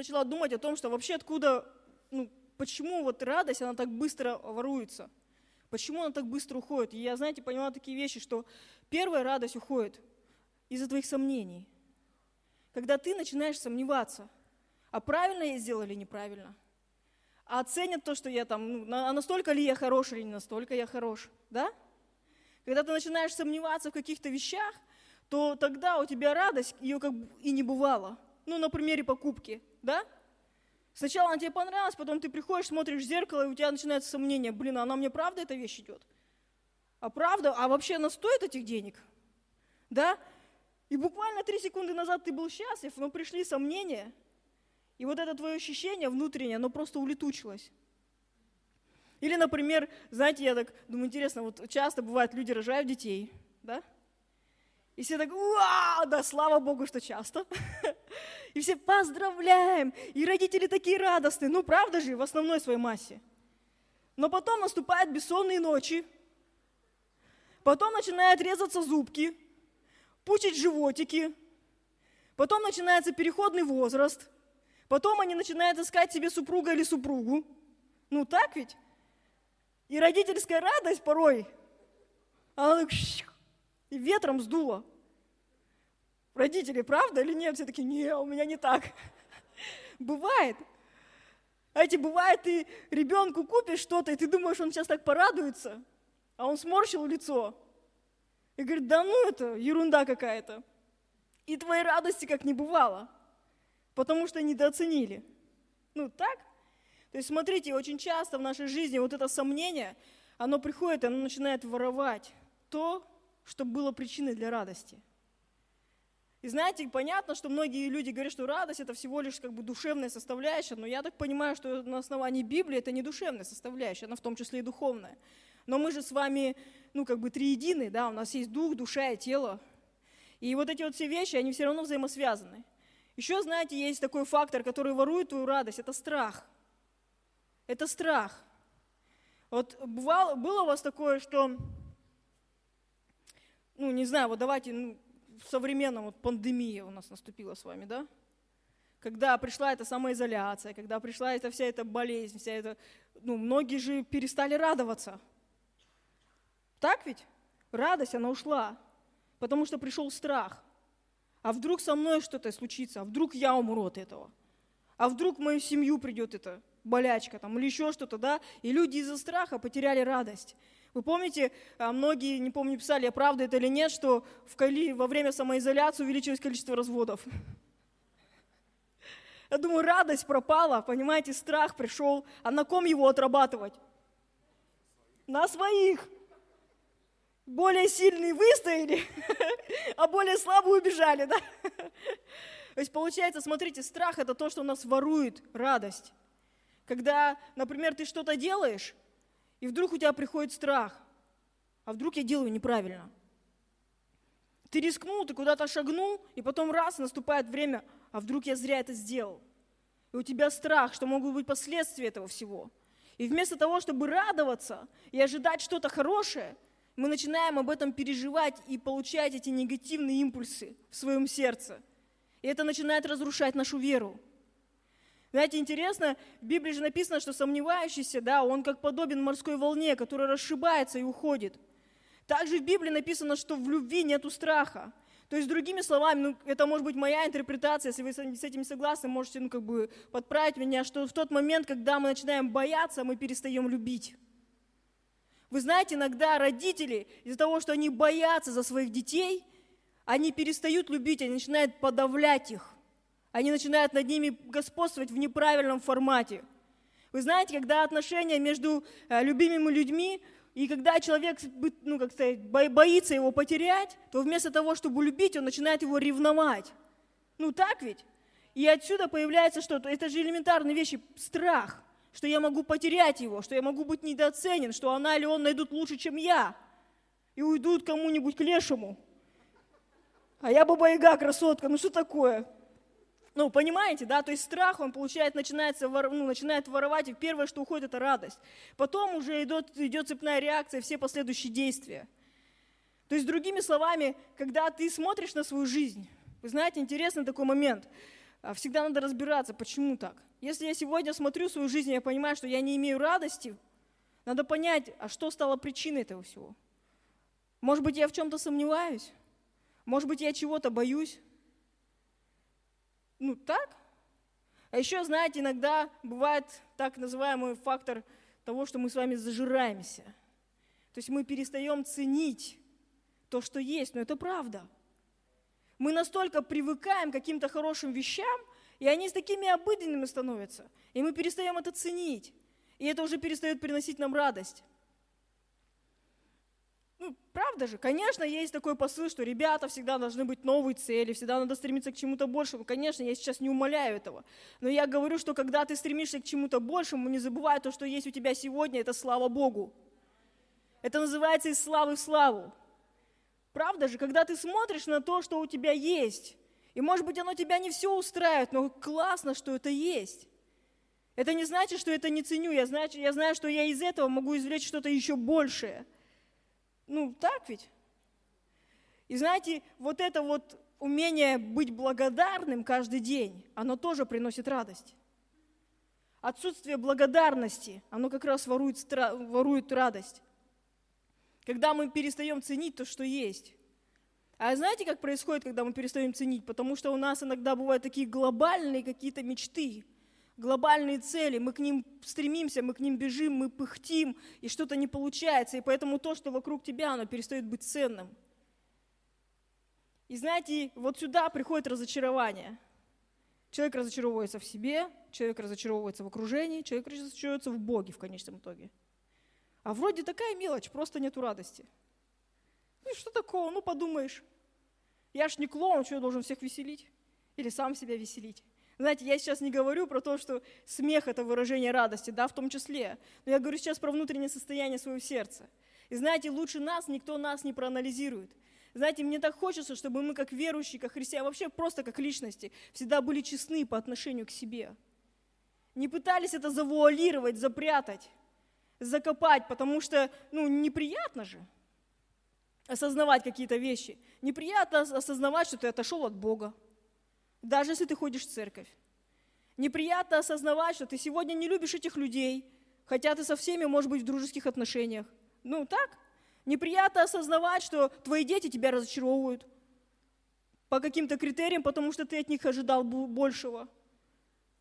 начала думать о том, что вообще откуда, ну, почему вот радость, она так быстро воруется. Почему она так быстро уходит? И я, знаете, поняла такие вещи, что первая радость уходит из-за твоих сомнений. Когда ты начинаешь сомневаться, а правильно я сделала или неправильно? А оценят то, что я там, ну, а настолько ли я хорош или не настолько я хорош, да? Когда ты начинаешь сомневаться в каких-то вещах, то тогда у тебя радость, ее как бы и не бывало. Ну, на примере покупки, да? Сначала она тебе понравилась, потом ты приходишь, смотришь в зеркало, и у тебя начинается сомнение, блин, а она мне правда эта вещь идет? А правда? А вообще она стоит этих денег? Да? И буквально три секунды назад ты был счастлив, но пришли сомнения, и вот это твое ощущение внутреннее, оно просто улетучилось. Или, например, знаете, я так думаю, интересно, вот часто бывает, люди рожают детей, да? И все так, вау, да, слава Богу, что часто. И все поздравляем, и родители такие радостные, ну правда же, в основной своей массе. Но потом наступают бессонные ночи, потом начинают резаться зубки, пучить животики, потом начинается переходный возраст, потом они начинают искать себе супруга или супругу. Ну так ведь? И родительская радость порой, она так и ветром сдуло. Родители, правда или нет? Все таки не, у меня не так. Бывает. А эти бывает, ты ребенку купишь что-то, и ты думаешь, он сейчас так порадуется, а он сморщил лицо. И говорит, да ну это ерунда какая-то. И твоей радости как не бывало, потому что недооценили. Ну так? То есть смотрите, очень часто в нашей жизни вот это сомнение, оно приходит, оно начинает воровать то, что было причиной для радости. И знаете, понятно, что многие люди говорят, что радость это всего лишь как бы душевная составляющая, но я так понимаю, что на основании Библии это не душевная составляющая, она в том числе и духовная. Но мы же с вами, ну, как бы триедины, да, у нас есть дух, душа и тело. И вот эти вот все вещи, они все равно взаимосвязаны. Еще, знаете, есть такой фактор, который ворует твою радость, это страх. Это страх. Вот бывало, было у вас такое, что ну, не знаю, вот давайте, ну, в современном, вот пандемия у нас наступила с вами, да? Когда пришла эта самоизоляция, когда пришла эта вся эта болезнь, вся эта, ну, многие же перестали радоваться. Так ведь? Радость, она ушла, потому что пришел страх. А вдруг со мной что-то случится, а вдруг я умру от этого? А вдруг в мою семью придет эта болячка там, или еще что-то, да? И люди из-за страха потеряли радость. Вы помните, а, многие, не помню, писали, а правда это или нет, что в Кали во время самоизоляции увеличилось количество разводов. Я думаю, радость пропала, понимаете, страх пришел. А на ком его отрабатывать? На своих. Более сильные выстояли, а более слабые убежали, да? То есть получается, смотрите, страх – это то, что у нас ворует радость. Когда, например, ты что-то делаешь, и вдруг у тебя приходит страх. А вдруг я делаю неправильно? Ты рискнул, ты куда-то шагнул, и потом раз, наступает время, а вдруг я зря это сделал? И у тебя страх, что могут быть последствия этого всего. И вместо того, чтобы радоваться и ожидать что-то хорошее, мы начинаем об этом переживать и получать эти негативные импульсы в своем сердце. И это начинает разрушать нашу веру. Знаете, интересно, в Библии же написано, что сомневающийся, да, он как подобен морской волне, которая расшибается и уходит. Также в Библии написано, что в любви нету страха. То есть, другими словами, ну, это может быть моя интерпретация, если вы с этим согласны, можете ну, как бы подправить меня, что в тот момент, когда мы начинаем бояться, мы перестаем любить. Вы знаете, иногда родители из-за того, что они боятся за своих детей, они перестают любить, они начинают подавлять их. Они начинают над ними господствовать в неправильном формате. Вы знаете, когда отношения между э, любимыми людьми, и когда человек, ну, как сказать, боится его потерять, то вместо того, чтобы любить, он начинает его ревновать. Ну так ведь? И отсюда появляется что-то. Это же элементарные вещи. Страх, что я могу потерять его, что я могу быть недооценен, что она или он найдут лучше, чем я, и уйдут кому-нибудь к лешему. А я баба-яга, красотка, ну что такое? Ну, понимаете, да, то есть страх, он, получает, начинается, ну, начинает воровать, и первое, что уходит, это радость. Потом уже идет, идет цепная реакция, все последующие действия. То есть, другими словами, когда ты смотришь на свою жизнь, вы знаете, интересный такой момент. а, всегда надо разбираться, почему так. Если я сегодня смотрю свою жизнь, я понимаю, что я не имею радости, надо понять, а что стало причиной этого всего. Может быть, я в чем-то сомневаюсь? Может быть, я чего-то боюсь? Ну, так? А еще, знаете, иногда бывает так называемый фактор того, что мы с вами зажираемся. То есть мы перестаем ценить то, что есть, но это правда. Мы настолько привыкаем к каким-то хорошим вещам, и они с такими обыденными становятся, и мы перестаем это ценить, и это уже перестает приносить нам радость. Ну, правда же, конечно, есть такой посыл, что ребята всегда должны быть новые цели, всегда надо стремиться к чему-то большему. Конечно, я сейчас не умоляю этого. Но я говорю, что когда ты стремишься к чему-то большему, не забывай то, что есть у тебя сегодня, это слава Богу. Это называется из славы в славу. Правда же, когда ты смотришь на то, что у тебя есть, и может быть оно тебя не все устраивает, но классно, что это есть. Это не значит, что это не ценю. Я знаю, я знаю, что я из этого могу извлечь что-то еще большее – ну, так ведь? И знаете, вот это вот умение быть благодарным каждый день, оно тоже приносит радость. Отсутствие благодарности, оно как раз ворует, ворует радость. Когда мы перестаем ценить то, что есть. А знаете, как происходит, когда мы перестаем ценить? Потому что у нас иногда бывают такие глобальные какие-то мечты – глобальные цели, мы к ним стремимся, мы к ним бежим, мы пыхтим, и что-то не получается, и поэтому то, что вокруг тебя, оно перестает быть ценным. И знаете, вот сюда приходит разочарование. Человек разочаровывается в себе, человек разочаровывается в окружении, человек разочаровывается в Боге в конечном итоге. А вроде такая мелочь, просто нету радости. Ну что такого, ну подумаешь. Я ж не клоун, что я должен всех веселить? Или сам себя веселить? Знаете, я сейчас не говорю про то, что смех – это выражение радости, да, в том числе. Но я говорю сейчас про внутреннее состояние своего сердца. И знаете, лучше нас никто нас не проанализирует. Знаете, мне так хочется, чтобы мы как верующие, как христиане, вообще просто как личности, всегда были честны по отношению к себе. Не пытались это завуалировать, запрятать, закопать, потому что, ну, неприятно же осознавать какие-то вещи. Неприятно осознавать, что ты отошел от Бога даже если ты ходишь в церковь. Неприятно осознавать, что ты сегодня не любишь этих людей, хотя ты со всеми, может быть, в дружеских отношениях. Ну, так? Неприятно осознавать, что твои дети тебя разочаровывают по каким-то критериям, потому что ты от них ожидал большего.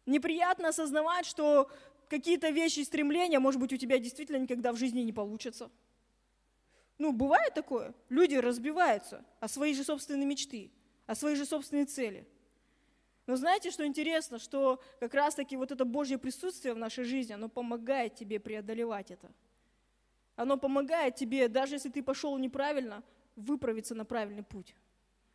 Неприятно осознавать, что какие-то вещи и стремления, может быть, у тебя действительно никогда в жизни не получатся. Ну, бывает такое. Люди разбиваются о свои же собственные мечты, о свои же собственные цели – но знаете, что интересно, что как раз-таки вот это Божье присутствие в нашей жизни, оно помогает тебе преодолевать это. Оно помогает тебе, даже если ты пошел неправильно, выправиться на правильный путь.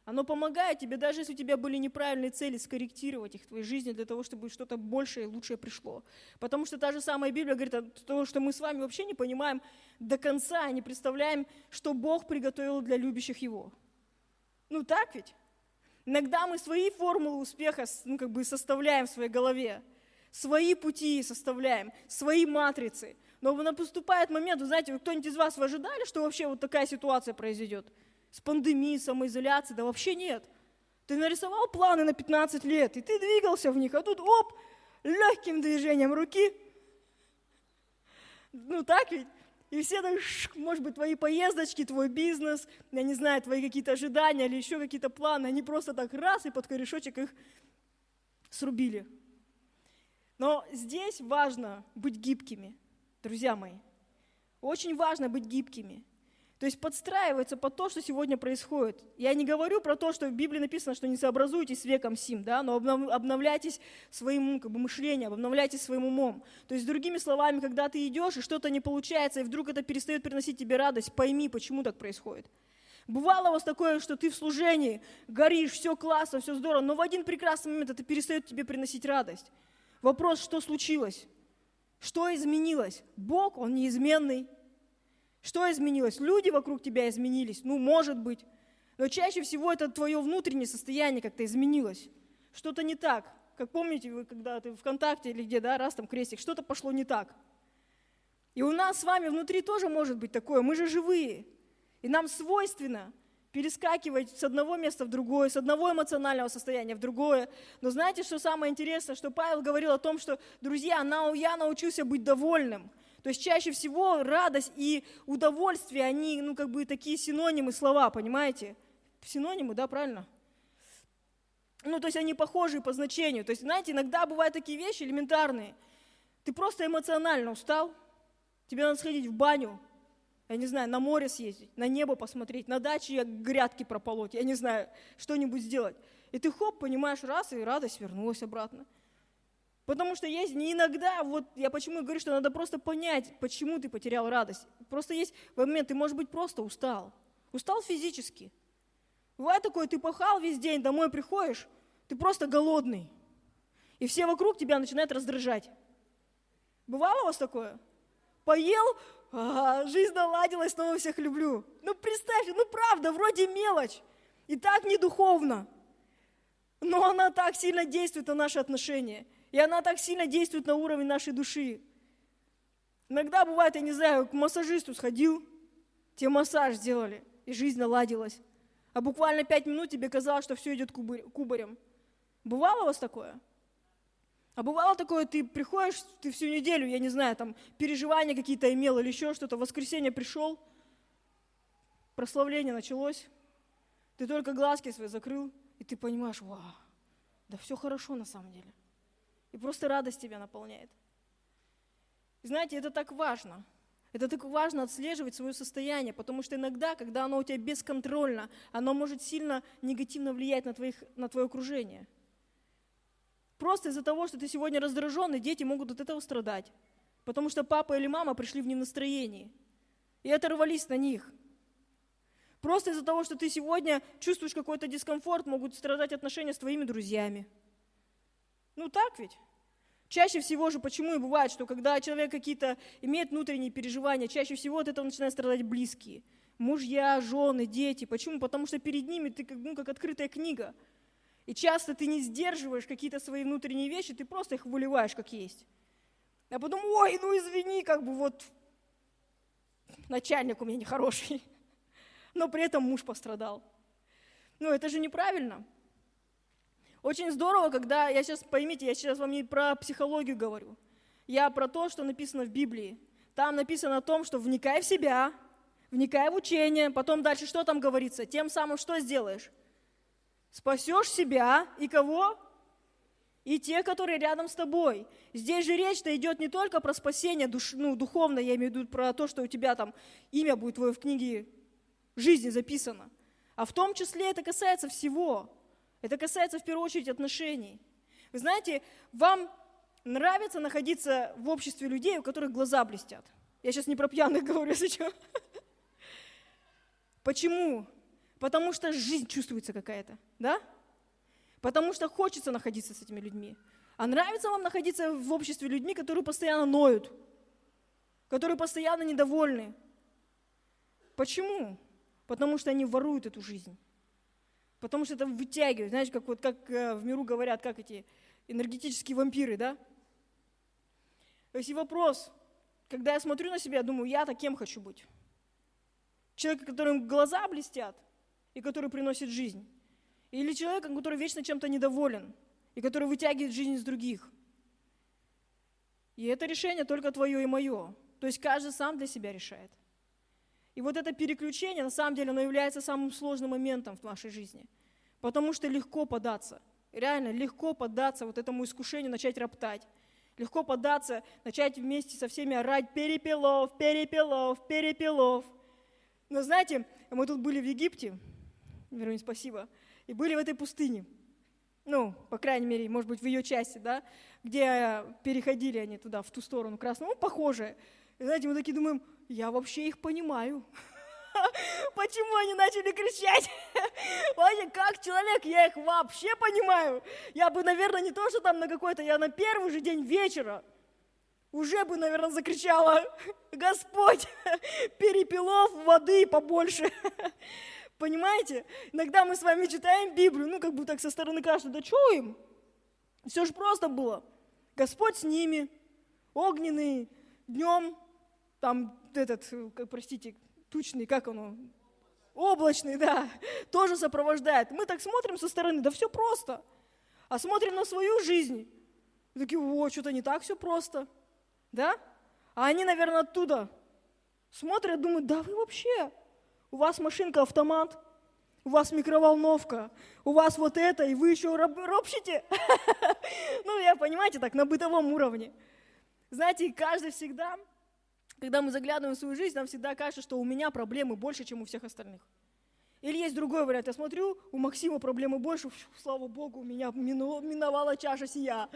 Оно помогает тебе, даже если у тебя были неправильные цели, скорректировать их в твоей жизни для того, чтобы что-то большее и лучшее пришло. Потому что та же самая Библия говорит о том, что мы с вами вообще не понимаем до конца, не представляем, что Бог приготовил для любящих Его. Ну так ведь? Иногда мы свои формулы успеха ну, как бы составляем в своей голове, свои пути составляем, свои матрицы. Но наступает момент, вы знаете, кто-нибудь из вас вы ожидали, что вообще вот такая ситуация произойдет? С пандемией, самоизоляцией? Да вообще нет. Ты нарисовал планы на 15 лет, и ты двигался в них, а тут оп, легким движением руки. Ну так ведь? И все так, может быть, твои поездочки, твой бизнес, я не знаю, твои какие-то ожидания или еще какие-то планы, они просто так раз и под корешочек их срубили. Но здесь важно быть гибкими, друзья мои. Очень важно быть гибкими. То есть подстраивается под то, что сегодня происходит. Я не говорю про то, что в Библии написано, что не сообразуйтесь с веком сим, да, но обновляйтесь своим как бы, мышлением, обновляйтесь своим умом. То есть, другими словами, когда ты идешь, и что-то не получается, и вдруг это перестает приносить тебе радость, пойми, почему так происходит. Бывало у вас такое, что ты в служении, горишь, все классно, все здорово, но в один прекрасный момент это перестает тебе приносить радость. Вопрос, что случилось? Что изменилось? Бог, Он неизменный. Что изменилось? Люди вокруг тебя изменились? Ну, может быть. Но чаще всего это твое внутреннее состояние как-то изменилось. Что-то не так. Как помните, вы когда ты ВКонтакте или где, да, раз там крестик, что-то пошло не так. И у нас с вами внутри тоже может быть такое. Мы же живые. И нам свойственно перескакивать с одного места в другое, с одного эмоционального состояния в другое. Но знаете, что самое интересное, что Павел говорил о том, что, друзья, я научился быть довольным. То есть чаще всего радость и удовольствие, они, ну, как бы такие синонимы слова, понимаете? Синонимы, да, правильно? Ну, то есть они похожи по значению. То есть, знаете, иногда бывают такие вещи элементарные. Ты просто эмоционально устал, тебе надо сходить в баню, я не знаю, на море съездить, на небо посмотреть, на даче грядки прополоть, я не знаю, что-нибудь сделать. И ты хоп, понимаешь, раз, и радость вернулась обратно. Потому что есть не иногда, вот я почему говорю, что надо просто понять, почему ты потерял радость. Просто есть момент, ты, может быть, просто устал. Устал физически. Бывает такое, ты пахал весь день, домой приходишь, ты просто голодный. И все вокруг тебя начинают раздражать. Бывало у вас такое? Поел, а, жизнь наладилась, снова всех люблю. Ну представьте, ну правда, вроде мелочь. И так не духовно. Но она так сильно действует на наши отношения. И она так сильно действует на уровень нашей души. Иногда бывает, я не знаю, к массажисту сходил, тебе массаж сделали, и жизнь наладилась. А буквально пять минут тебе казалось, что все идет кубарем. Бывало у вас такое? А бывало такое, ты приходишь, ты всю неделю, я не знаю, там переживания какие-то имел или еще что-то, в воскресенье пришел, прославление началось, ты только глазки свои закрыл, и ты понимаешь, вау, да все хорошо на самом деле. И просто радость тебя наполняет. И знаете, это так важно. Это так важно отслеживать свое состояние, потому что иногда, когда оно у тебя бесконтрольно, оно может сильно негативно влиять на, твоих, на твое окружение – Просто из-за того, что ты сегодня раздраженный, дети могут от этого страдать. Потому что папа или мама пришли в настроении И оторвались на них. Просто из-за того, что ты сегодня чувствуешь какой-то дискомфорт, могут страдать отношения с твоими друзьями. Ну так ведь? Чаще всего же, почему и бывает, что когда человек какие-то имеет внутренние переживания, чаще всего от этого начинают страдать близкие. Мужья, жены, дети. Почему? Потому что перед ними ты как, ну, как открытая книга – и часто ты не сдерживаешь какие-то свои внутренние вещи, ты просто их выливаешь как есть. А потом, ой, ну извини, как бы вот начальник у меня нехороший, но при этом муж пострадал. Ну это же неправильно. Очень здорово, когда, я сейчас, поймите, я сейчас вам не про психологию говорю, я про то, что написано в Библии. Там написано о том, что вникай в себя, вникай в учение, потом дальше что там говорится? Тем самым что сделаешь? Спасешь себя и кого? И те, которые рядом с тобой. Здесь же речь-то идет не только про спасение душ, ну, духовно, я имею в виду про то, что у тебя там имя будет твое в книге жизни записано. А в том числе это касается всего. Это касается в первую очередь отношений. Вы знаете, вам нравится находиться в обществе людей, у которых глаза блестят. Я сейчас не про пьяных говорю, если что. Почему? Потому что жизнь чувствуется какая-то, да? Потому что хочется находиться с этими людьми. А нравится вам находиться в обществе людьми, которые постоянно ноют, которые постоянно недовольны. Почему? Потому что они воруют эту жизнь. Потому что это вытягивают. Знаете, как, вот, как э, в миру говорят, как эти энергетические вампиры, да? То есть и вопрос, когда я смотрю на себя, я думаю, я таким хочу быть. Человек, которым глаза блестят, и который приносит жизнь. Или человеком, который вечно чем-то недоволен и который вытягивает жизнь из других. И это решение только твое и мое. То есть каждый сам для себя решает. И вот это переключение, на самом деле, оно является самым сложным моментом в нашей жизни. Потому что легко податься. Реально легко поддаться вот этому искушению, начать роптать. Легко поддаться, начать вместе со всеми орать «Перепелов, перепелов, перепелов». Но знаете, мы тут были в Египте, Верунь, спасибо. И были в этой пустыне. Ну, по крайней мере, может быть, в ее части, да, где переходили они туда, в ту сторону красную, ну, похожие. И, знаете, мы такие думаем, я вообще их понимаю. Почему они начали кричать? Вообще, как человек, я их вообще понимаю. Я бы, наверное, не то, что там на какой-то, я на первый же день вечера уже бы, наверное, закричала, Господь, перепелов воды побольше. Понимаете? Иногда мы с вами читаем Библию, ну, как бы так со стороны кажется, да что им? Все же просто было. Господь с ними, огненный, днем, там этот, как, простите, тучный, как оно? облачный, да, тоже сопровождает. Мы так смотрим со стороны, да все просто. А смотрим на свою жизнь, и такие, о, что-то не так все просто, да? А они, наверное, оттуда смотрят, думают, да вы вообще, у вас машинка автомат, у вас микроволновка, у вас вот это, и вы еще ропщите. Ну, я, понимаете, так, на бытовом уровне. Знаете, каждый всегда, когда мы заглядываем в свою жизнь, нам всегда кажется, что у меня проблемы больше, чем у всех остальных. Или есть другой вариант. Я смотрю, у Максима проблемы больше, Фу, слава Богу, у меня миновала чаша сия.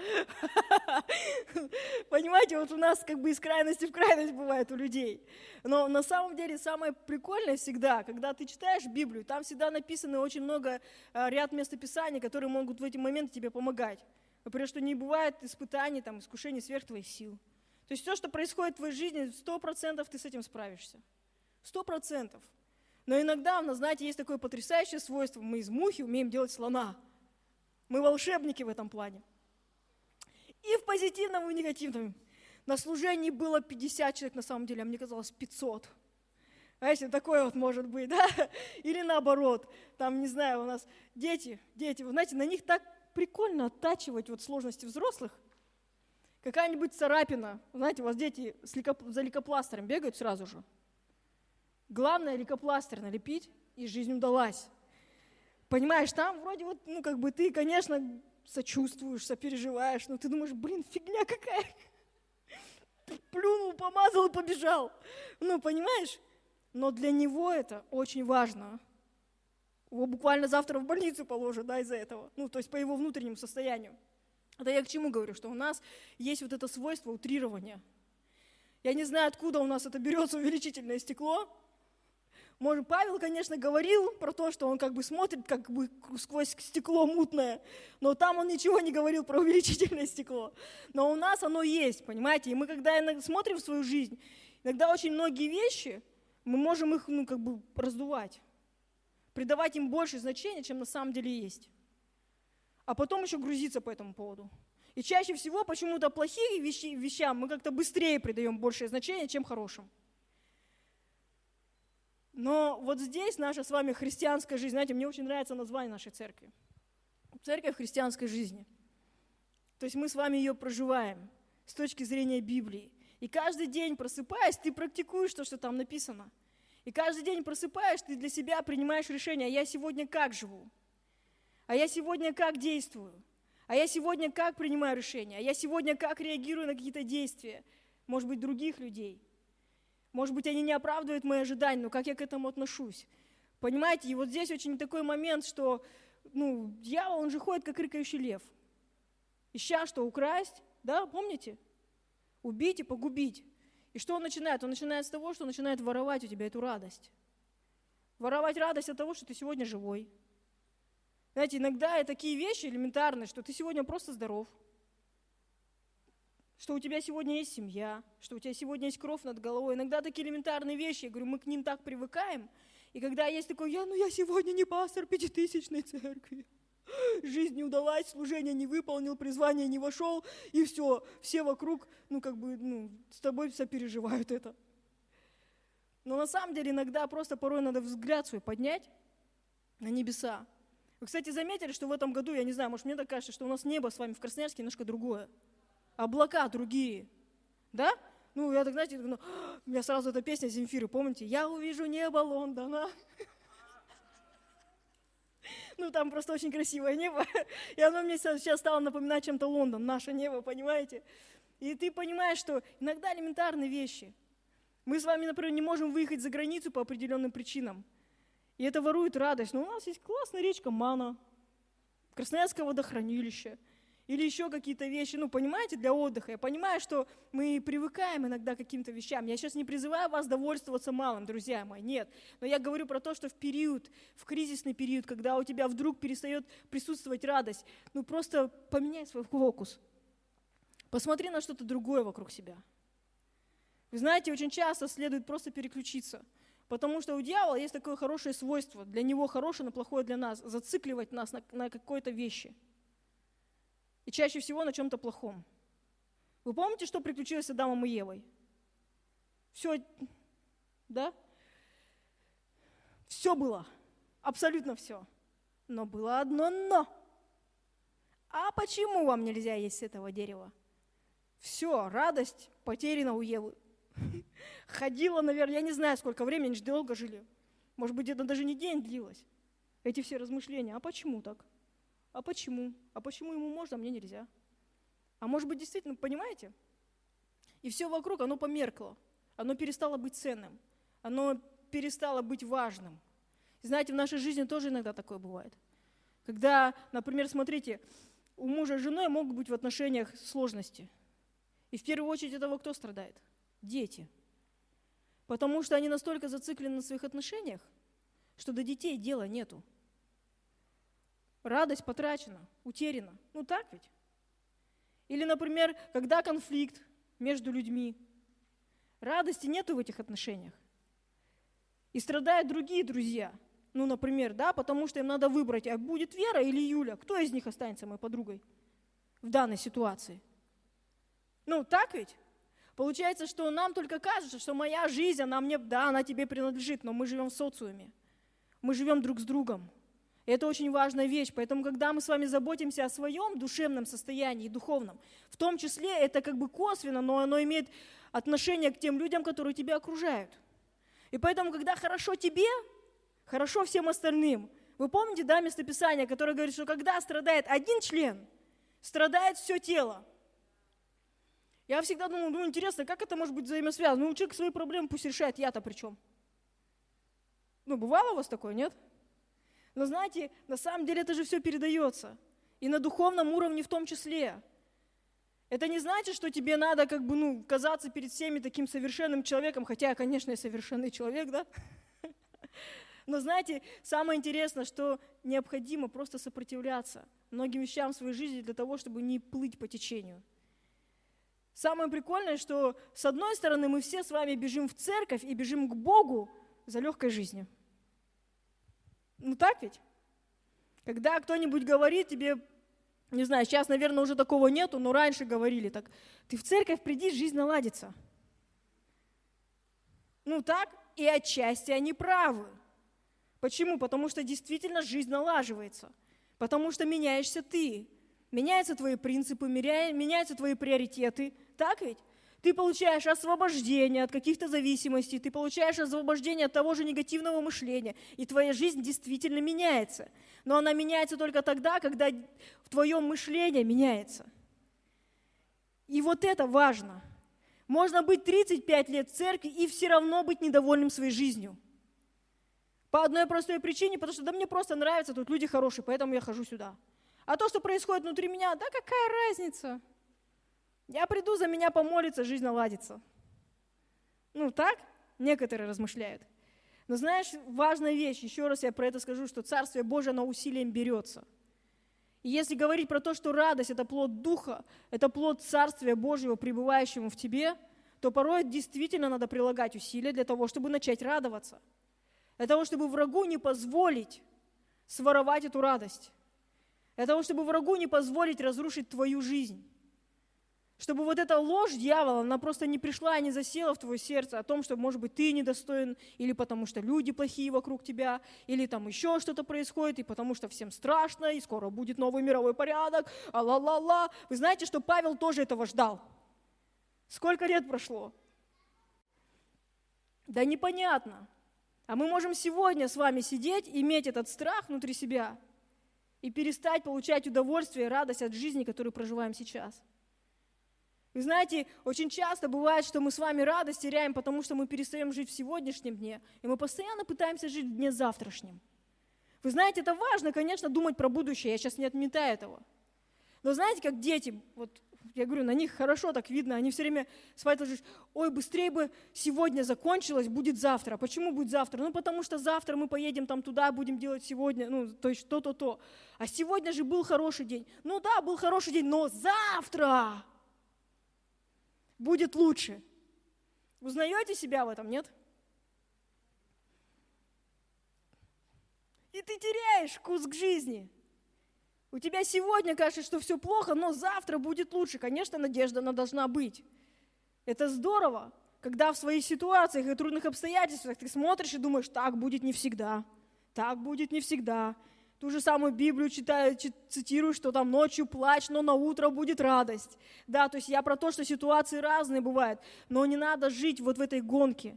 Понимаете, вот у нас как бы из крайности в крайность бывает у людей. Но на самом деле самое прикольное всегда, когда ты читаешь Библию, там всегда написано очень много, а, ряд местописаний, которые могут в эти моменты тебе помогать. Например, что не бывает испытаний, там, искушений сверх твоих сил. То есть все, что происходит в твоей жизни, сто процентов ты с этим справишься. Сто процентов. Но иногда у нас, знаете, есть такое потрясающее свойство. Мы из мухи умеем делать слона. Мы волшебники в этом плане. И в позитивном, и в негативном. На служении было 50 человек, на самом деле, а мне казалось 500. Знаете, такое вот может быть, да? Или наоборот, там, не знаю, у нас дети, дети, вы знаете, на них так прикольно оттачивать вот сложности взрослых. Какая-нибудь царапина, знаете, у вас дети за лейкопластырем бегают сразу же. Главное лейкопластырь налепить, и жизнь удалась. Понимаешь, там вроде вот, ну, как бы ты, конечно, сочувствуешь, сопереживаешь, но ты думаешь, блин, фигня какая. Плюнул, помазал и побежал. Ну, понимаешь? Но для него это очень важно. Его буквально завтра в больницу положат, да, из-за этого. Ну, то есть по его внутреннему состоянию. Это я к чему говорю, что у нас есть вот это свойство утрирования. Я не знаю, откуда у нас это берется увеличительное стекло, может, Павел, конечно, говорил про то, что он как бы смотрит как бы сквозь стекло мутное, но там он ничего не говорил про увеличительное стекло. Но у нас оно есть, понимаете? И мы, когда смотрим в свою жизнь, иногда очень многие вещи, мы можем их ну, как бы раздувать, придавать им больше значения, чем на самом деле есть. А потом еще грузиться по этому поводу. И чаще всего почему-то плохие вещи, вещам мы как-то быстрее придаем большее значение, чем хорошим. Но вот здесь наша с вами христианская жизнь, знаете, мне очень нравится название нашей церкви. Церковь христианской жизни. То есть мы с вами ее проживаем с точки зрения Библии. И каждый день просыпаясь, ты практикуешь то, что там написано. И каждый день просыпаешь, ты для себя принимаешь решение, а я сегодня как живу? А я сегодня как действую? А я сегодня как принимаю решения? А я сегодня как реагирую на какие-то действия? Может быть, других людей? Может быть, они не оправдывают мои ожидания, но как я к этому отношусь? Понимаете, и вот здесь очень такой момент, что ну, дьявол, он же ходит, как рыкающий лев. Ища, что украсть, да, помните? Убить и погубить. И что он начинает? Он начинает с того, что начинает воровать у тебя эту радость. Воровать радость от того, что ты сегодня живой. Знаете, иногда и такие вещи элементарные, что ты сегодня просто здоров – что у тебя сегодня есть семья, что у тебя сегодня есть кровь над головой. Иногда такие элементарные вещи, я говорю, мы к ним так привыкаем. И когда есть такой, я, ну я сегодня не пастор пятитысячной церкви. Жизнь не удалась, служение не выполнил, призвание не вошел, и все, все вокруг, ну как бы, ну, с тобой все переживают это. Но на самом деле иногда просто порой надо взгляд свой поднять на небеса. Вы, кстати, заметили, что в этом году, я не знаю, может мне так кажется, что у нас небо с вами в Красноярске немножко другое облака другие. Да? Ну, я так, знаете, ну, у меня сразу эта песня Земфиры, помните? «Я увижу небо Лондона». Ну, там просто очень красивое небо. И оно мне сейчас стало напоминать чем-то Лондон, наше небо, понимаете? И ты понимаешь, что иногда элементарные вещи. Мы с вами, например, не можем выехать за границу по определенным причинам. И это ворует радость. Но у нас есть классная речка Мана, Красноярское водохранилище – или еще какие-то вещи, ну, понимаете, для отдыха. Я понимаю, что мы привыкаем иногда к каким-то вещам. Я сейчас не призываю вас довольствоваться малым, друзья мои, нет. Но я говорю про то, что в период, в кризисный период, когда у тебя вдруг перестает присутствовать радость, ну, просто поменяй свой фокус. Посмотри на что-то другое вокруг себя. Вы знаете, очень часто следует просто переключиться. Потому что у дьявола есть такое хорошее свойство, для него хорошее, но плохое для нас, зацикливать нас на, на какой-то вещи – и чаще всего на чем-то плохом. Вы помните, что приключилось с Адамом и Евой? Все, да? Все было, абсолютно все. Но было одно но. А почему вам нельзя есть с этого дерева? Все, радость потеряна у Евы. Ходила, наверное, я не знаю, сколько времени, они долго жили. Может быть, это даже не день длилось. Эти все размышления. А почему так? А почему? А почему ему можно, а мне нельзя? А может быть, действительно, понимаете? И все вокруг, оно померкло. Оно перестало быть ценным. Оно перестало быть важным. знаете, в нашей жизни тоже иногда такое бывает. Когда, например, смотрите, у мужа с женой могут быть в отношениях сложности. И в первую очередь этого кто страдает? Дети. Потому что они настолько зациклены на своих отношениях, что до детей дела нету. Радость потрачена, утеряна. Ну так ведь? Или, например, когда конфликт между людьми, радости нету в этих отношениях. И страдают другие друзья. Ну, например, да, потому что им надо выбрать, а будет Вера или Юля. Кто из них останется моей подругой в данной ситуации? Ну, так ведь? Получается, что нам только кажется, что моя жизнь, она мне, да, она тебе принадлежит, но мы живем в социуме. Мы живем друг с другом. И это очень важная вещь. Поэтому, когда мы с вами заботимся о своем душевном состоянии, духовном, в том числе это как бы косвенно, но оно имеет отношение к тем людям, которые тебя окружают. И поэтому, когда хорошо тебе, хорошо всем остальным. Вы помните, да, местописание, которое говорит, что когда страдает один член, страдает все тело. Я всегда думал, ну интересно, как это может быть взаимосвязано? Ну, человек свои проблемы пусть решает, я-то при чем? Ну, бывало у вас такое, нет? Но знаете, на самом деле это же все передается. И на духовном уровне в том числе. Это не значит, что тебе надо как бы, ну, казаться перед всеми таким совершенным человеком, хотя, конечно, я совершенный человек, да? Но знаете, самое интересное, что необходимо просто сопротивляться многим вещам в своей жизни для того, чтобы не плыть по течению. Самое прикольное, что с одной стороны мы все с вами бежим в церковь и бежим к Богу за легкой жизнью. Ну так ведь? Когда кто-нибудь говорит тебе, не знаю, сейчас, наверное, уже такого нету, но раньше говорили так, ты в церковь приди, жизнь наладится. Ну так, и отчасти они правы. Почему? Потому что действительно жизнь налаживается. Потому что меняешься ты. Меняются твои принципы, меняются твои приоритеты. Так ведь? Ты получаешь освобождение от каких-то зависимостей, ты получаешь освобождение от того же негативного мышления, и твоя жизнь действительно меняется. Но она меняется только тогда, когда в твоем мышлении меняется. И вот это важно. Можно быть 35 лет в церкви и все равно быть недовольным своей жизнью. По одной простой причине, потому что да мне просто нравится, тут люди хорошие, поэтому я хожу сюда. А то, что происходит внутри меня, да какая разница? Я приду, за меня помолиться, жизнь наладится. Ну так некоторые размышляют. Но знаешь, важная вещь, еще раз я про это скажу, что Царствие Божие, оно усилием берется. И если говорить про то, что радость – это плод Духа, это плод Царствия Божьего, пребывающего в тебе, то порой действительно надо прилагать усилия для того, чтобы начать радоваться. Для того, чтобы врагу не позволить своровать эту радость. Для того, чтобы врагу не позволить разрушить твою жизнь. Чтобы вот эта ложь дьявола, она просто не пришла и не засела в твое сердце о том, что, может быть, ты недостоин, или потому что люди плохие вокруг тебя, или там еще что-то происходит, и потому что всем страшно, и скоро будет новый мировой порядок, а ла ла ла Вы знаете, что Павел тоже этого ждал. Сколько лет прошло? Да непонятно. А мы можем сегодня с вами сидеть, иметь этот страх внутри себя и перестать получать удовольствие и радость от жизни, которую проживаем сейчас. Вы знаете, очень часто бывает, что мы с вами радость теряем, потому что мы перестаем жить в сегодняшнем дне, и мы постоянно пытаемся жить в дне завтрашнем. Вы знаете, это важно, конечно, думать про будущее, я сейчас не отметаю этого. Но знаете, как дети, вот я говорю, на них хорошо так видно, они все время ложишь, ой, быстрее бы сегодня закончилось, будет завтра. А почему будет завтра? Ну, потому что завтра мы поедем там туда, будем делать сегодня, ну, то есть то-то-то. А сегодня же был хороший день. Ну да, был хороший день, но завтра будет лучше. Узнаете себя в этом, нет? И ты теряешь вкус к жизни. У тебя сегодня кажется, что все плохо, но завтра будет лучше. Конечно, надежда, она должна быть. Это здорово, когда в своих ситуациях и трудных обстоятельствах ты смотришь и думаешь, так будет не всегда. Так будет не всегда. Ту же самую Библию читаю, цитирую, что там ночью плач, но на утро будет радость. Да, то есть я про то, что ситуации разные бывают, но не надо жить вот в этой гонке.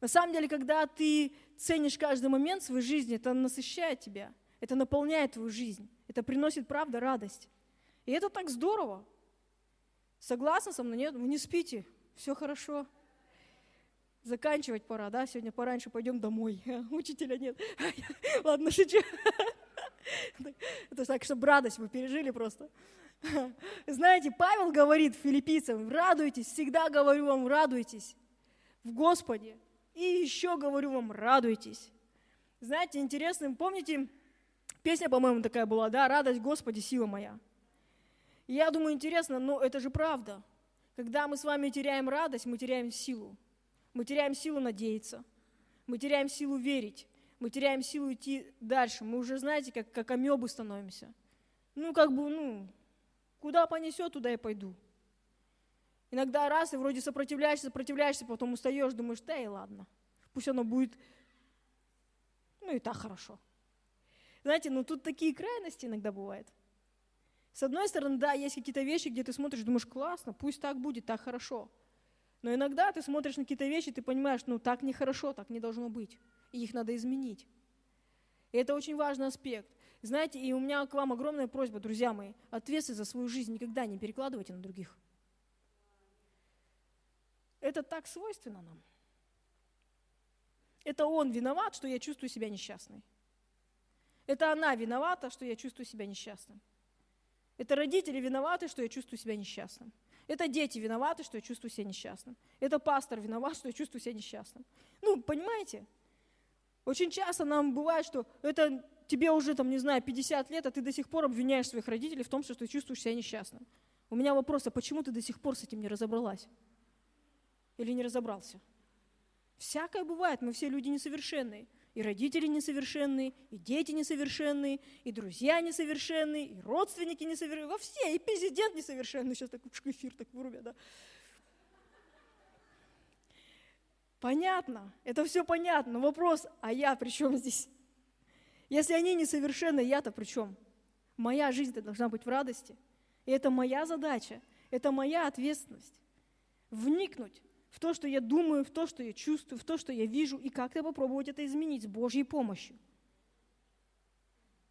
На самом деле, когда ты ценишь каждый момент своей жизни, это насыщает тебя, это наполняет твою жизнь, это приносит, правда, радость. И это так здорово. Согласны со мной? Нет? Вы не спите, все хорошо. Заканчивать пора, да? Сегодня пораньше пойдем домой. Учителя нет. Ладно, шучу. Это так, чтобы радость вы пережили просто. Знаете, Павел говорит филиппийцам, радуйтесь, всегда говорю вам, радуйтесь в Господе. И еще говорю вам, радуйтесь. Знаете, интересно, помните, песня, по-моему, такая была, да, «Радость Господи, сила моя». И я думаю, интересно, но это же правда. Когда мы с вами теряем радость, мы теряем силу. Мы теряем силу надеяться. Мы теряем силу верить. Мы теряем силу идти дальше. Мы уже, знаете, как, как амебы становимся. Ну, как бы, ну, куда понесет, туда и пойду. Иногда раз, и вроде сопротивляешься, сопротивляешься, потом устаешь, думаешь, да и ладно. Пусть оно будет, ну и так хорошо. Знаете, ну тут такие крайности иногда бывают. С одной стороны, да, есть какие-то вещи, где ты смотришь, думаешь, классно, пусть так будет, так хорошо. Но иногда ты смотришь на какие-то вещи, ты понимаешь, ну так нехорошо, так не должно быть. И их надо изменить. И это очень важный аспект. Знаете, и у меня к вам огромная просьба, друзья мои, ответственность за свою жизнь никогда не перекладывайте на других. Это так свойственно нам. Это он виноват, что я чувствую себя несчастной. Это она виновата, что я чувствую себя несчастным. Это родители виноваты, что я чувствую себя несчастным. Это дети виноваты, что я чувствую себя несчастным. Это пастор виноват, что я чувствую себя несчастным. Ну, понимаете? Очень часто нам бывает, что это тебе уже, там, не знаю, 50 лет, а ты до сих пор обвиняешь своих родителей в том, что ты чувствуешь себя несчастным. У меня вопрос, а почему ты до сих пор с этим не разобралась? Или не разобрался? Всякое бывает, мы все люди несовершенные. И родители несовершенные, и дети несовершенные, и друзья несовершенные, и родственники несовершенные. Во все, и президент несовершенный. Сейчас такой эфир так вырубят, да. Понятно, это все понятно. Но вопрос, а я при чем здесь? Если они несовершенны, я-то при чем? Моя жизнь-то должна быть в радости. И это моя задача, это моя ответственность. Вникнуть в то, что я думаю, в то, что я чувствую, в то, что я вижу, и как-то попробовать это изменить с Божьей помощью.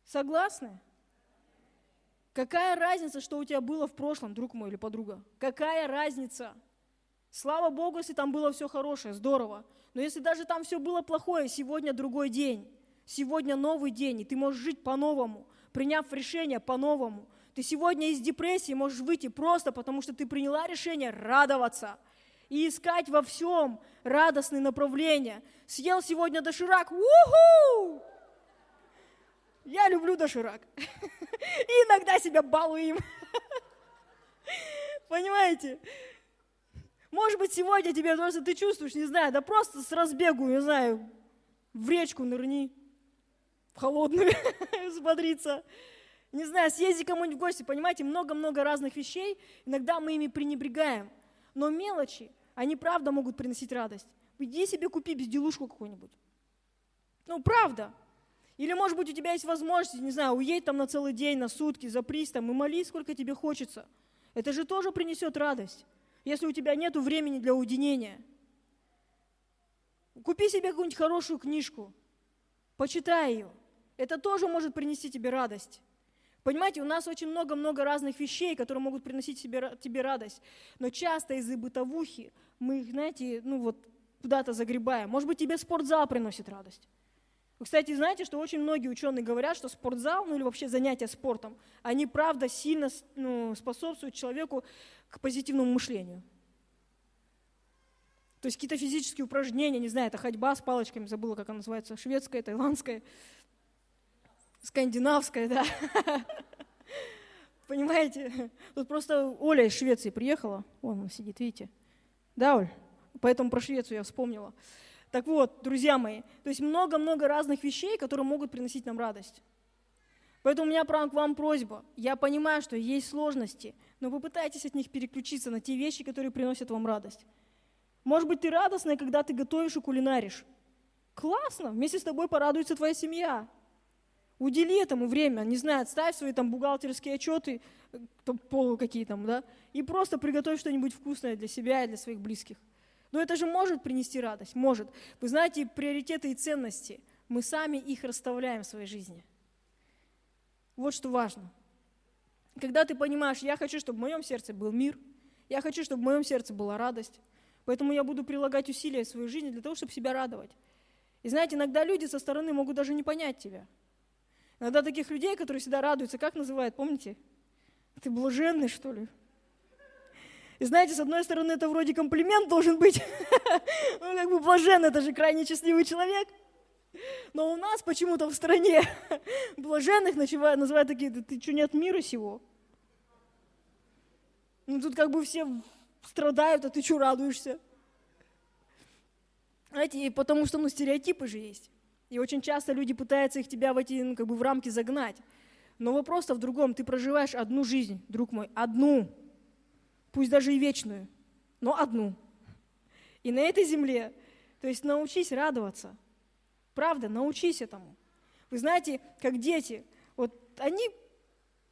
Согласны? Какая разница, что у тебя было в прошлом, друг мой или подруга? Какая разница? Слава Богу, если там было все хорошее, здорово. Но если даже там все было плохое, сегодня другой день. Сегодня новый день, и ты можешь жить по-новому, приняв решение по-новому. Ты сегодня из депрессии можешь выйти просто потому, что ты приняла решение радоваться – и искать во всем радостные направления. Съел сегодня доширак, уху! Я люблю доширак. И иногда себя балую им. Понимаете? Может быть, сегодня тебе просто ты чувствуешь, не знаю, да просто с разбегу, не знаю, в речку нырни, в холодную, взбодриться. Не знаю, съезди кому-нибудь в гости, понимаете, много-много разных вещей, иногда мы ими пренебрегаем – но мелочи, они правда могут приносить радость. Иди себе купи безделушку какую-нибудь. Ну, правда. Или, может быть, у тебя есть возможность, не знаю, уедь там на целый день, на сутки, запрись там и молись, сколько тебе хочется. Это же тоже принесет радость, если у тебя нет времени для уединения. Купи себе какую-нибудь хорошую книжку, почитай ее. Это тоже может принести тебе радость. Понимаете, у нас очень много-много разных вещей, которые могут приносить себе, тебе радость. Но часто из-за бытовухи мы их, знаете, ну вот куда-то загребаем. Может быть, тебе спортзал приносит радость. Вы, кстати, знаете, что очень многие ученые говорят, что спортзал, ну или вообще занятия спортом, они правда сильно ну, способствуют человеку к позитивному мышлению. То есть какие-то физические упражнения, не знаю, это ходьба с палочками, забыла, как она называется, шведская, таиландская скандинавская, да. Понимаете? Тут просто Оля из Швеции приехала. Вон она сидит, видите? Да, Оль? Поэтому про Швецию я вспомнила. Так вот, друзья мои, то есть много-много разных вещей, которые могут приносить нам радость. Поэтому у меня к вам просьба. Я понимаю, что есть сложности, но вы пытаетесь от них переключиться на те вещи, которые приносят вам радость. Может быть, ты радостная, когда ты готовишь и кулинаришь. Классно, вместе с тобой порадуется твоя семья. Удели этому время, не знаю, отставь свои там бухгалтерские отчеты, полу какие там, да, и просто приготовь что-нибудь вкусное для себя и для своих близких. Но это же может принести радость, может. Вы знаете, приоритеты и ценности, мы сами их расставляем в своей жизни. Вот что важно. Когда ты понимаешь, я хочу, чтобы в моем сердце был мир, я хочу, чтобы в моем сердце была радость, поэтому я буду прилагать усилия в свою жизнь для того, чтобы себя радовать. И знаете, иногда люди со стороны могут даже не понять тебя. Иногда таких людей, которые всегда радуются, как называют, помните? Ты блаженный, что ли? И знаете, с одной стороны, это вроде комплимент должен быть. Ну, как бы блажен, это же крайне счастливый человек. Но у нас почему-то в стране блаженных называют такие, да ты что, не от мира сего? Ну, тут как бы все страдают, а ты что радуешься? Знаете, потому что, ну, стереотипы же есть. И очень часто люди пытаются их тебя в эти, ну, как бы в рамки загнать. Но вопрос-то в другом. Ты проживаешь одну жизнь, друг мой, одну пусть даже и вечную, но одну. И на этой земле, то есть научись радоваться. Правда, научись этому. Вы знаете, как дети, вот они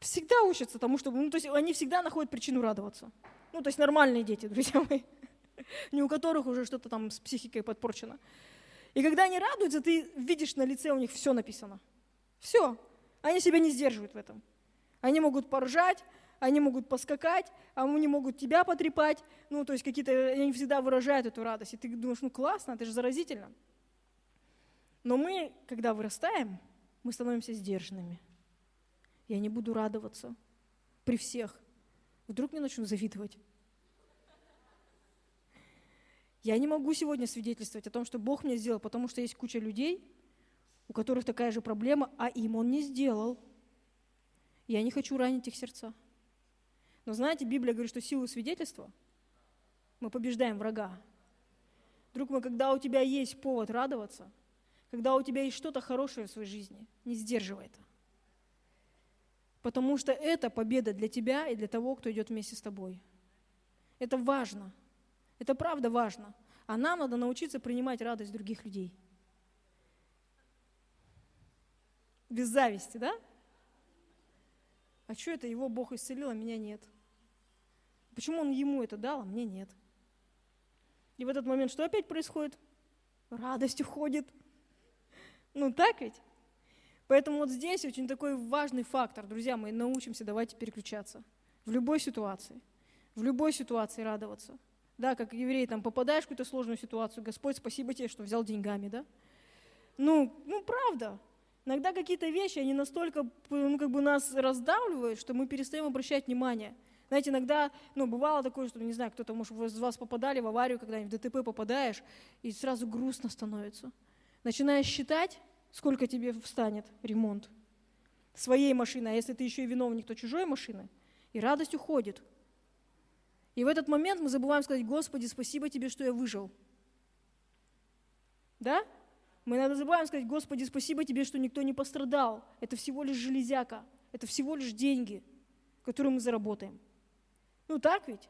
всегда учатся тому, чтобы, ну, то есть они всегда находят причину радоваться. Ну, то есть нормальные дети, друзья мои, не у которых уже что-то там с психикой подпорчено. И когда они радуются, ты видишь на лице у них все написано. Все. Они себя не сдерживают в этом. Они могут поржать, они могут поскакать, а они могут тебя потрепать. Ну, то есть какие-то, они всегда выражают эту радость. И ты думаешь, ну классно, это же заразительно. Но мы, когда вырастаем, мы становимся сдержанными. Я не буду радоваться при всех. Вдруг мне начнут завидовать. Я не могу сегодня свидетельствовать о том, что Бог мне сделал, потому что есть куча людей, у которых такая же проблема, а им Он не сделал. Я не хочу ранить их сердца. Но знаете, Библия говорит, что силу свидетельства мы побеждаем врага. Друг мой, когда у тебя есть повод радоваться, когда у тебя есть что-то хорошее в своей жизни, не сдерживай это. Потому что это победа для тебя и для того, кто идет вместе с тобой. Это важно. Это правда важно. А нам надо научиться принимать радость других людей. Без зависти, да? А что это его Бог исцелил, а меня нет? Почему он ему это дал, а мне нет? И в этот момент что опять происходит? Радость уходит. Ну так ведь? Поэтому вот здесь очень такой важный фактор. Друзья мои, научимся, давайте переключаться. В любой ситуации. В любой ситуации радоваться. Да, как еврей, там попадаешь в какую-то сложную ситуацию, Господь, спасибо тебе, что взял деньгами, да? Ну, ну правда. Иногда какие-то вещи, они настолько ну, как бы нас раздавливают, что мы перестаем обращать внимание – знаете, иногда, ну, бывало такое, что, не знаю, кто-то, может, из вас попадали в аварию, когда-нибудь в ДТП попадаешь, и сразу грустно становится. Начинаешь считать, сколько тебе встанет ремонт своей машины, а если ты еще и виновник, то чужой машины, и радость уходит. И в этот момент мы забываем сказать, Господи, спасибо тебе, что я выжил. Да? Мы иногда забываем сказать, Господи, спасибо тебе, что никто не пострадал. Это всего лишь железяка, это всего лишь деньги, которые мы заработаем. Ну так ведь?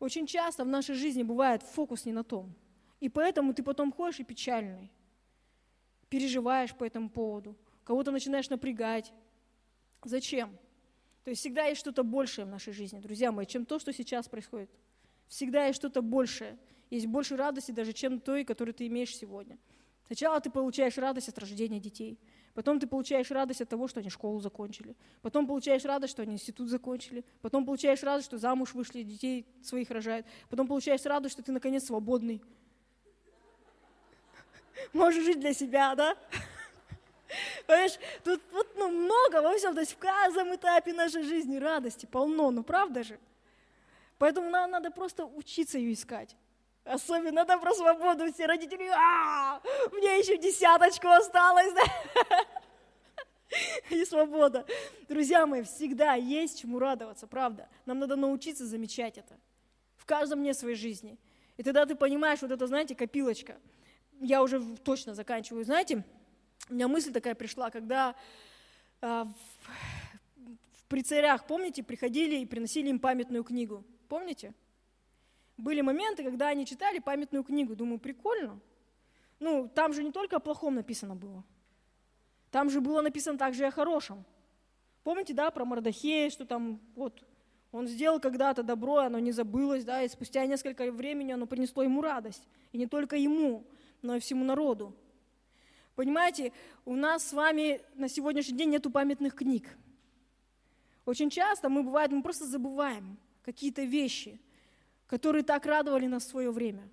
Очень часто в нашей жизни бывает фокус не на том. И поэтому ты потом ходишь и печальный. Переживаешь по этому поводу. Кого-то начинаешь напрягать. Зачем? То есть всегда есть что-то большее в нашей жизни, друзья мои, чем то, что сейчас происходит. Всегда есть что-то большее. Есть больше радости даже, чем той, которую ты имеешь сегодня. Сначала ты получаешь радость от рождения детей – Потом ты получаешь радость от того, что они школу закончили. Потом получаешь радость, что они институт закончили. Потом получаешь радость, что замуж вышли, детей своих рожают. Потом получаешь радость, что ты наконец свободный. Можешь жить для себя, да? Понимаешь, тут вот, ну, много во всем, то есть в каждом этапе нашей жизни радости полно, ну правда же? Поэтому нам надо просто учиться ее искать. Особенно там про свободу все родители, а, мне еще десяточку осталось, да? И свобода. Друзья мои, всегда есть чему радоваться, правда. Нам надо научиться замечать это. В каждом дне своей жизни. И тогда ты понимаешь, вот это, знаете, копилочка. Я уже точно заканчиваю. Знаете, у меня мысль такая пришла, когда э, в, при царях, помните, приходили и приносили им памятную книгу. Помните? были моменты, когда они читали памятную книгу. Думаю, прикольно. ну, там же не только о плохом написано было. Там же было написано также и о хорошем. Помните, да, про Мордахея, что там вот он сделал когда-то добро, оно не забылось, да, и спустя несколько времени оно принесло ему радость. И не только ему, но и всему народу. Понимаете, у нас с вами на сегодняшний день нету памятных книг. Очень часто мы, бывает, мы просто забываем какие-то вещи, которые так радовали нас в свое время.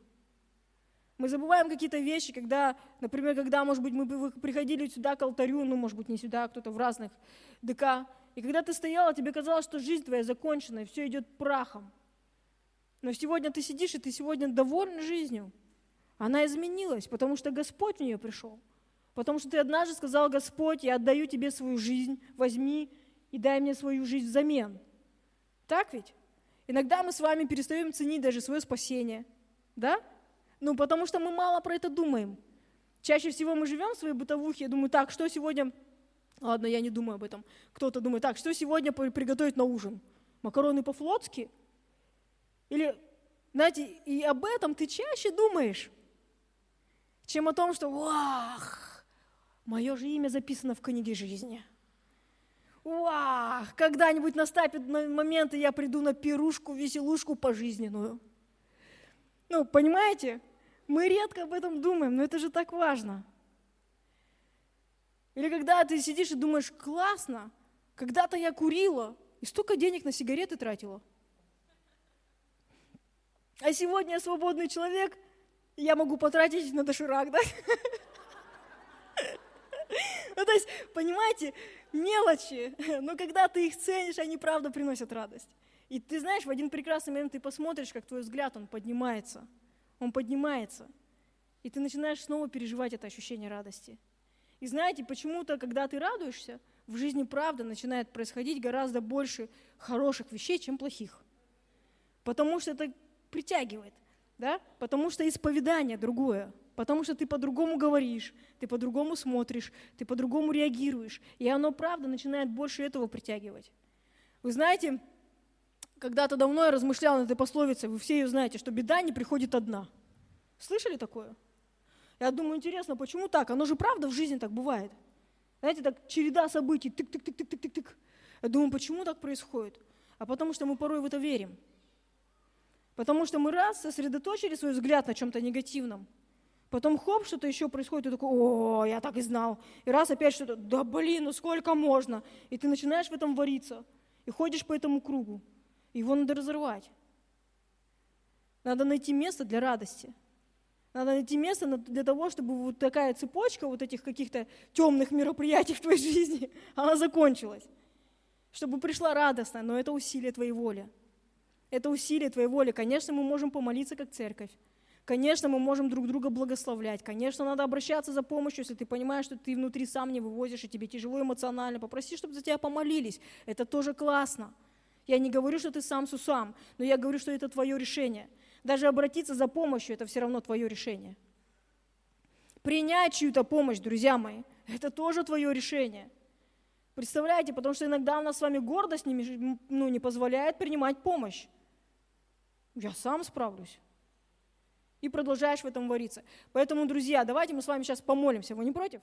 Мы забываем какие-то вещи, когда, например, когда, может быть, мы приходили сюда к алтарю, ну, может быть, не сюда, а кто-то в разных ДК, и когда ты стояла, тебе казалось, что жизнь твоя закончена, и все идет прахом. Но сегодня ты сидишь, и ты сегодня доволен жизнью. Она изменилась, потому что Господь в нее пришел. Потому что ты однажды сказал, Господь, я отдаю тебе свою жизнь, возьми и дай мне свою жизнь взамен. Так ведь? Иногда мы с вами перестаем ценить даже свое спасение. Да? Ну, потому что мы мало про это думаем. Чаще всего мы живем в своей бытовухе, я думаю, так, что сегодня Ладно, я не думаю об этом. Кто-то думает, так, что сегодня приготовить на ужин? Макароны по-флотски? Или, знаете, и об этом ты чаще думаешь, чем о том, что, вах, мое же имя записано в книге жизни. Вах, когда-нибудь наступит момент, и я приду на пирушку, веселушку пожизненную. Ну, понимаете? Мы редко об этом думаем, но это же так важно – или когда ты сидишь и думаешь, классно, когда-то я курила и столько денег на сигареты тратила. А сегодня я свободный человек, я могу потратить на доширак, да? Ну, то есть, понимаете, мелочи, но когда ты их ценишь, они правда приносят радость. И ты знаешь, в один прекрасный момент ты посмотришь, как твой взгляд, он поднимается. Он поднимается. И ты начинаешь снова переживать это ощущение радости. И знаете, почему-то, когда ты радуешься, в жизни правда начинает происходить гораздо больше хороших вещей, чем плохих. Потому что это притягивает, да? Потому что исповедание другое, потому что ты по-другому говоришь, ты по-другому смотришь, ты по-другому реагируешь, и оно правда начинает больше этого притягивать. Вы знаете, когда-то давно я размышлял над этой пословицей, вы все ее знаете, что беда не приходит одна. Слышали такое? Я думаю, интересно, почему так? Оно же правда в жизни так бывает. Знаете, так череда событий, тык-тык-тык-тык-тык-тык. Я думаю, почему так происходит? А потому что мы порой в это верим. Потому что мы раз сосредоточили свой взгляд на чем-то негативном, потом хоп, что-то еще происходит, и такой, о, я так и знал. И раз опять что-то, да блин, ну сколько можно? И ты начинаешь в этом вариться, и ходишь по этому кругу. Его надо разорвать. Надо найти место для радости – надо найти место для того, чтобы вот такая цепочка вот этих каких-то темных мероприятий в твоей жизни, она закончилась. Чтобы пришла радостно, но это усилие твоей воли. Это усилие твоей воли. Конечно, мы можем помолиться как церковь. Конечно, мы можем друг друга благословлять. Конечно, надо обращаться за помощью, если ты понимаешь, что ты внутри сам не вывозишь, и тебе тяжело эмоционально. Попроси, чтобы за тебя помолились. Это тоже классно. Я не говорю, что ты сам с усам, но я говорю, что это твое решение – даже обратиться за помощью – это все равно твое решение. Принять чью-то помощь, друзья мои, это тоже твое решение. Представляете, потому что иногда у нас с вами гордость не, ну, не позволяет принимать помощь. Я сам справлюсь. И продолжаешь в этом вариться. Поэтому, друзья, давайте мы с вами сейчас помолимся. Вы не против?